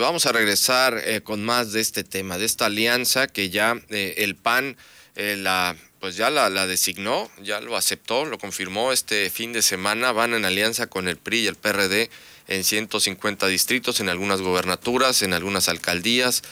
Vamos a regresar eh, con más de este tema, de esta alianza que ya eh, el PAN eh, la, pues ya la, la, designó, ya lo aceptó, lo confirmó este fin de semana. Van en alianza con el PRI y el PRD en 150 distritos, en algunas gobernaturas, en algunas alcaldías.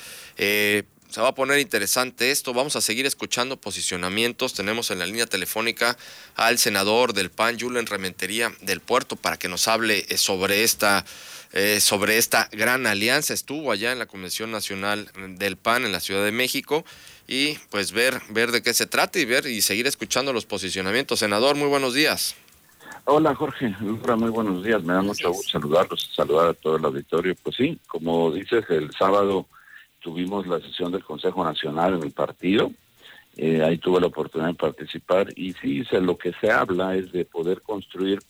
Se va a poner interesante esto. Vamos a seguir escuchando posicionamientos. Tenemos en la línea telefónica al senador del PAN, Julen Rementería del Puerto, para que nos hable sobre esta eh, sobre esta gran alianza. Estuvo allá en la Convención Nacional del PAN en la Ciudad de México y pues ver, ver de qué se trata y ver y seguir escuchando los posicionamientos. Senador, muy buenos días. Hola Jorge, muy buenos días. Me da mucho gusto saludarlos, saludar a todo el auditorio. Pues sí, como dices, el sábado tuvimos la sesión del Consejo Nacional en el partido. Eh, ahí tuve la oportunidad de participar y sí, se, lo que se habla es de poder construir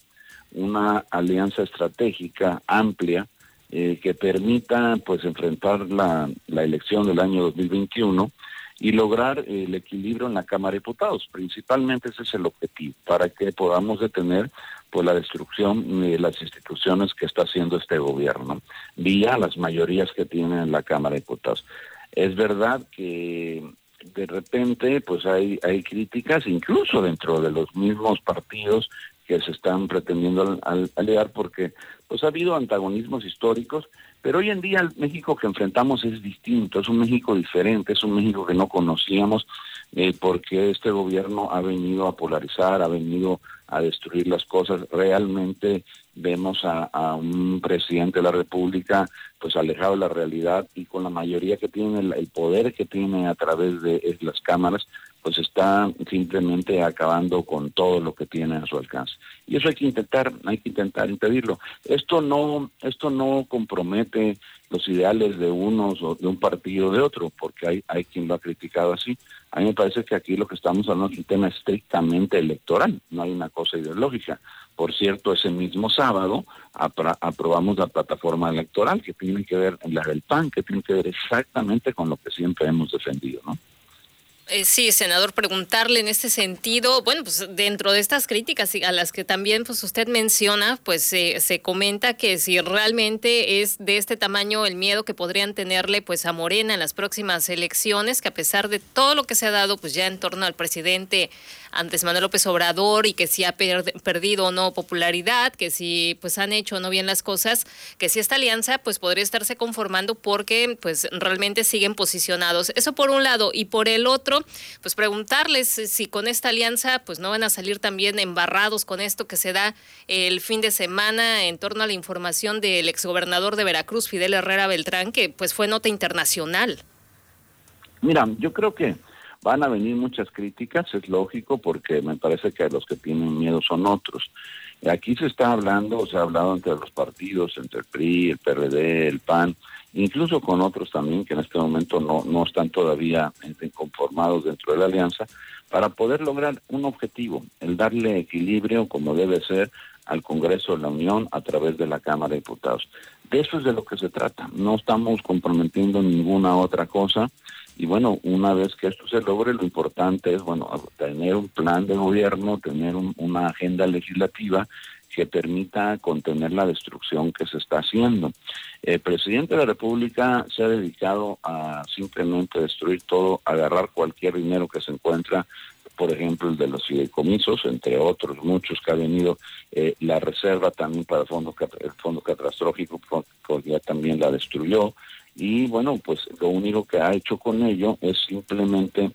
una alianza estratégica amplia eh, que permita pues enfrentar la, la elección del año 2021 y lograr el equilibrio en la Cámara de Diputados. Principalmente ese es el objetivo, para que podamos detener pues la destrucción de las instituciones que está haciendo este gobierno, vía las mayorías que tiene en la Cámara de Diputados. Es verdad que de repente pues hay, hay críticas, incluso dentro de los mismos partidos que se están pretendiendo aliar porque pues ha habido antagonismos históricos, pero hoy en día el México que enfrentamos es distinto, es un México diferente, es un México que no conocíamos eh, porque este gobierno ha venido a polarizar, ha venido a destruir las cosas. Realmente vemos a, un presidente de la República pues alejado de la realidad y con la mayoría que tiene, el poder que tiene a través de las cámaras, pues está simplemente acabando con todo lo que tiene a su alcance. Y eso hay que intentar, hay que intentar impedirlo. Esto no, esto no compromete los ideales de unos o de un partido o de otro, porque hay, hay quien lo ha criticado así. A mí me parece que aquí lo que estamos hablando es un tema estrictamente electoral, no hay una cosa ideológica. Por cierto, ese mismo sábado aprobamos la plataforma electoral que tiene que ver, la del PAN, que tiene que ver exactamente con lo que siempre hemos defendido, ¿no? Eh, sí, senador, preguntarle en este sentido, bueno, pues dentro de estas críticas a las que también pues usted menciona, pues se comenta que si realmente es de este tamaño el miedo que podrían tenerle pues a Morena en las próximas elecciones, que a pesar de todo lo que se ha dado pues ya en torno al presidente antes Manuel López Obrador y que si ha perdido o no popularidad, que si pues han hecho o no bien las cosas, que si esta alianza pues podría estarse conformando porque pues realmente siguen posicionados. Eso por un lado y por el otro, pues preguntarles si con esta alianza pues no van a salir también embarrados con esto que se da el fin de semana en torno a la información del exgobernador de Veracruz, Fidel Herrera Beltrán, que pues fue nota internacional. Mira, yo creo que Van a venir muchas críticas, es lógico, porque me parece que los que tienen miedo son otros. Aquí se está hablando, se ha hablado entre los partidos, entre el PRI, el PRD, el PAN, incluso con otros también que en este momento no, no están todavía conformados dentro de la alianza, para poder lograr un objetivo, el darle equilibrio como debe ser al Congreso de la Unión a través de la Cámara de Diputados. De eso es de lo que se trata. No estamos comprometiendo ninguna otra cosa. Y bueno, una vez que esto se logre, lo importante es, bueno, tener un plan de gobierno, tener una agenda legislativa que permita contener la destrucción que se está haciendo. El presidente de la República se ha dedicado a simplemente destruir todo, agarrar cualquier dinero que se encuentra, por ejemplo, el de los fideicomisos, entre otros muchos que ha venido, eh, la reserva también para el fondo, el fondo catastrófico, porque ya también la destruyó, y bueno, pues lo único que ha hecho con ello es simplemente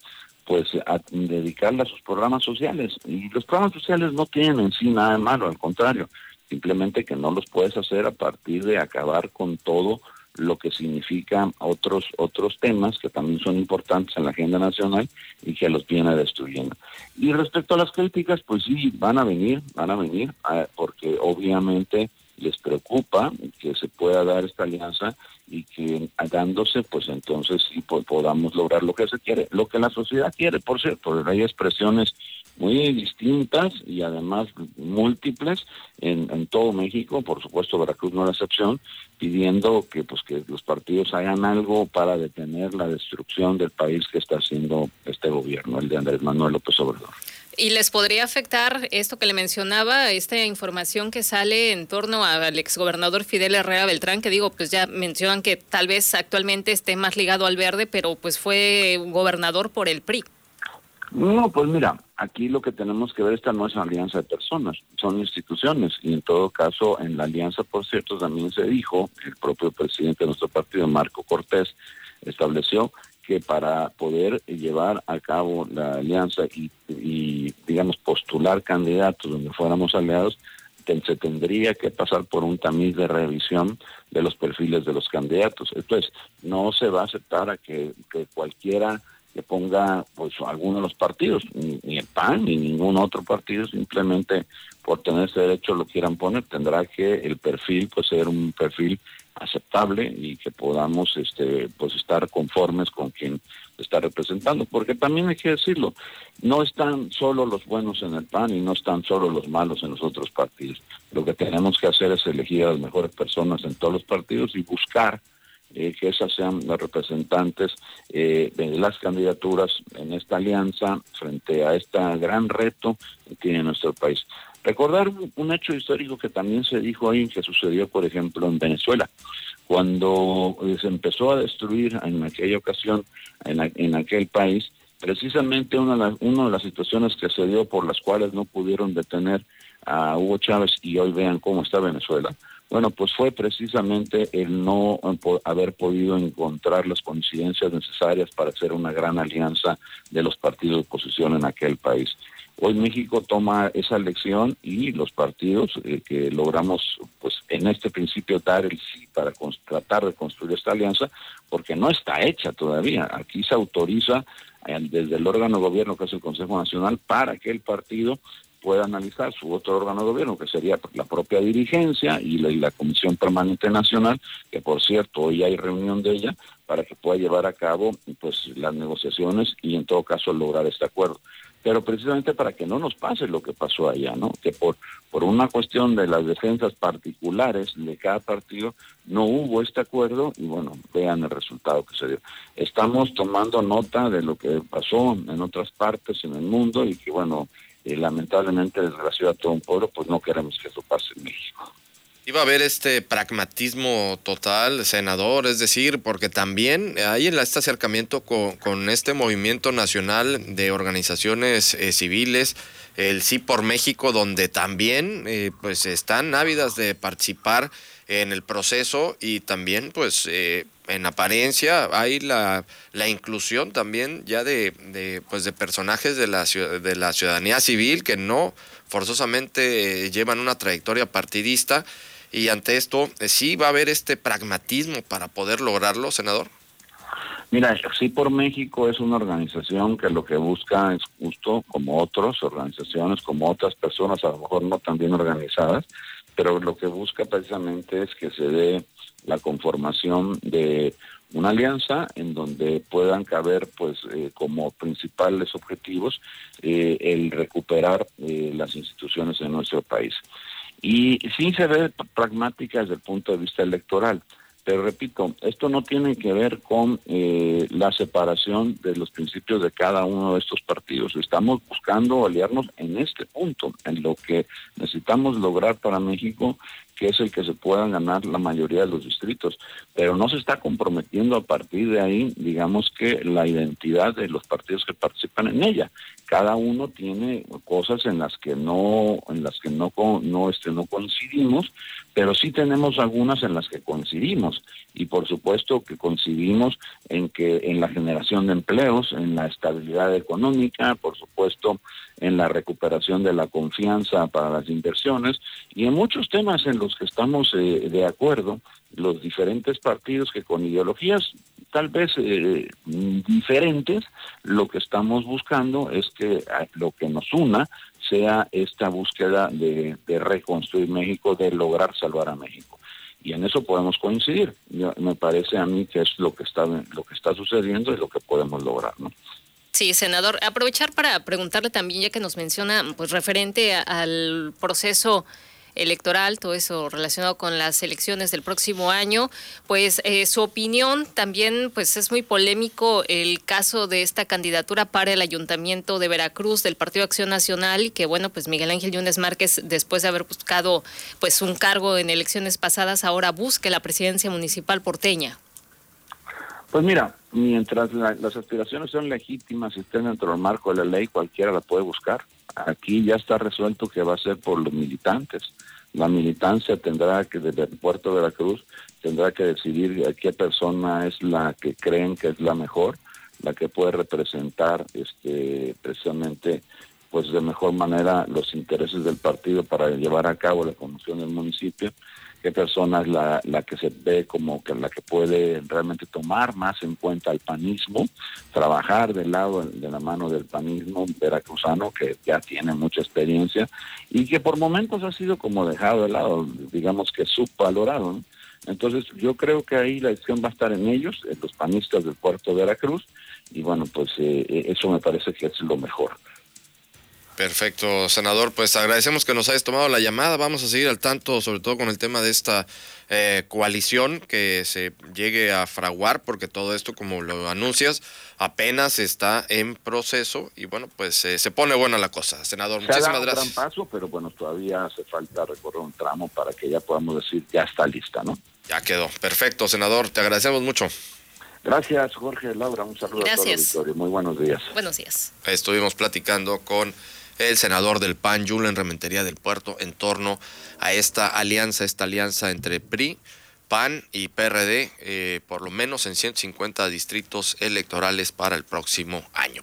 pues a dedicarle a sus programas sociales y los programas sociales no tienen en sí nada de malo, al contrario, simplemente que no los puedes hacer a partir de acabar con todo lo que significa otros otros temas que también son importantes en la agenda nacional y que los viene destruyendo. Y respecto a las críticas, pues sí, van a venir, van a venir, ah, porque obviamente les preocupa que se pueda dar esta alianza y que dándose, pues entonces sí podamos lograr lo que se quiere, lo que la sociedad quiere, por cierto, hay expresiones muy distintas y además múltiples en, en todo México, por supuesto Veracruz no es la excepción, pidiendo que pues que los partidos hagan algo para detener la destrucción del país que está haciendo este gobierno, el de Andrés Manuel López Obrador. ¿Y les podría afectar esto que le mencionaba, esta información que sale en torno al exgobernador Fidel Herrera Beltrán, que digo, pues ya mencionan que tal vez actualmente esté más ligado al verde, pero pues fue gobernador por el PRI? No, pues mira, aquí lo que tenemos que ver, esta no es una alianza de personas, son instituciones. Y en todo caso, en la alianza, por cierto, también se dijo, el propio presidente de nuestro partido, Marco Cortés, estableció que para poder llevar a cabo la alianza y, digamos, postular candidatos donde fuéramos aliados, se tendría que pasar por un tamiz de revisión de los perfiles de los candidatos. Entonces, no se va a aceptar a que, cualquiera que ponga pues alguno de los partidos, ni, ni, el PAN ni ningún otro partido, simplemente por tener ese derecho lo quieran poner, tendrá que el perfil pues ser un perfil aceptable y que podamos este pues estar conformes con quien está representando porque también hay que decirlo no están solo los buenos en el PAN y no están solo los malos en los otros partidos lo que tenemos que hacer es elegir a las mejores personas en todos los partidos y buscar eh, que esas sean las representantes eh, de las candidaturas en esta alianza frente a este gran reto que tiene nuestro país. Recordar un, hecho histórico que también se dijo ahí, que sucedió, por ejemplo, en Venezuela, cuando eh, se empezó a destruir en aquella ocasión, en, aquel país, precisamente una de, las, una de las situaciones que se dio por las cuales no pudieron detener a Hugo Chávez y hoy vean cómo está Venezuela. Bueno, pues fue precisamente el no haber podido encontrar las coincidencias necesarias para hacer una gran alianza de los partidos de oposición en aquel país. Hoy México toma esa lección y los partidos eh, que logramos, pues en este principio dar el sí para tratar de construir esta alianza, porque no está hecha todavía. Aquí se autoriza eh, desde el órgano de gobierno, que es el Consejo Nacional, para que el partido pueda analizar su otro órgano de gobierno, que sería la propia dirigencia y la, y la, Comisión Permanente Nacional, que por cierto hoy hay reunión de ella, para que pueda llevar a cabo pues las negociaciones y en todo caso lograr este acuerdo pero precisamente para que no nos pase lo que pasó allá, ¿no? Que por, por una cuestión de las defensas particulares de cada partido no hubo este acuerdo y bueno, vean el resultado que se dio. Estamos tomando nota de lo que pasó en otras partes en el mundo y que bueno, eh, lamentablemente desgració a todo un pueblo, pues no queremos que eso pase en México. Iba a haber este pragmatismo total, senador, es decir, porque también hay este acercamiento con, este movimiento nacional de organizaciones eh, civiles, el Sí por México, donde también eh, pues están ávidas de participar en el proceso y también pues eh, en apariencia hay la, la, inclusión también ya de, de, pues de personajes de la, de la ciudadanía civil que no forzosamente llevan una trayectoria partidista y ante esto, eh, ¿sí va a haber este pragmatismo para poder lograrlo, senador? Mira, sí por México es una organización que lo que busca es justo como otras organizaciones, como otras personas, a lo mejor no tan bien organizadas, pero lo que busca precisamente es que se dé la conformación de una alianza en donde puedan caber pues eh, como principales objetivos eh, el recuperar las instituciones en nuestro país y sí se ve pragmática desde el punto de vista electoral. Pero repito, esto no tiene que ver con eh, la separación de los principios de cada uno de estos partidos. Estamos buscando aliarnos en este punto, en lo que necesitamos lograr para México, que es el que se puedan ganar la mayoría de los distritos. Pero no se está comprometiendo a partir de ahí, digamos que la identidad de los partidos que participan en ella cada uno tiene cosas en las que no en las que no no este no coincidimos pero sí tenemos algunas en las que coincidimos y por supuesto que coincidimos en que en la generación de empleos en la estabilidad económica por supuesto en la recuperación de la confianza para las inversiones y en muchos temas en los que estamos eh, de acuerdo los diferentes partidos que con ideologías tal vez eh, diferentes, lo que estamos buscando es que ah, lo que nos una sea esta búsqueda de, reconstruir México, de lograr salvar a México. Y en eso podemos coincidir. me parece a mí que es lo que está lo que está sucediendo y lo que podemos lograr. Sí, senador. Aprovechar para preguntarle también, ya que nos menciona, pues referente al proceso electoral, todo eso relacionado con las elecciones del próximo año. Pues eh, su opinión también, pues es muy polémico el caso de esta candidatura para el Ayuntamiento de Veracruz del Partido Acción Nacional y que bueno, pues Miguel Ángel Yunes Márquez, después de haber buscado pues un cargo en elecciones pasadas, ahora busque la presidencia municipal porteña. Pues mira, mientras las aspiraciones son legítimas y estén dentro del marco de la ley, cualquiera la puede buscar. Aquí ya está resuelto que va a ser por los militantes. La militancia tendrá que, desde el puerto de Veracruz, tendrá que decidir qué persona es la que creen que es la mejor, la que puede representar este, precisamente pues de mejor manera los intereses del partido para llevar a cabo la conducción del municipio qué persona es la, la que se ve como que la que puede realmente tomar más en cuenta el panismo, trabajar del lado de la mano del panismo veracruzano que ya tiene mucha experiencia y que por momentos ha sido como dejado de lado, digamos que subvalorado. Entonces yo creo que ahí la decisión va a estar en ellos, en los panistas del puerto de Veracruz, y bueno, pues eh, eh, eso me parece que es lo mejor. Perfecto, senador. Pues agradecemos que nos hayas tomado la llamada. Vamos a seguir al tanto, sobre todo con el tema de esta eh, coalición que se llegue a fraguar, porque todo esto, como lo anuncias, apenas está en proceso y bueno, pues eh, se pone buena la cosa. Senador, muchísimas gracias. Un gran paso, pero bueno, todavía hace falta recorrer un tramo para que ya podamos decir ya está lista, ¿no? Ya quedó. Perfecto, senador. Te agradecemos mucho. Gracias, Jorge, Laura. Un saludo a todos. Muy buenos días. Buenos días. Estuvimos platicando con el senador del PAN, Julen Rementería del Puerto, en torno a esta alianza, esta alianza entre PRI, PAN y PRD, eh, por lo menos en 150 distritos electorales para el próximo año.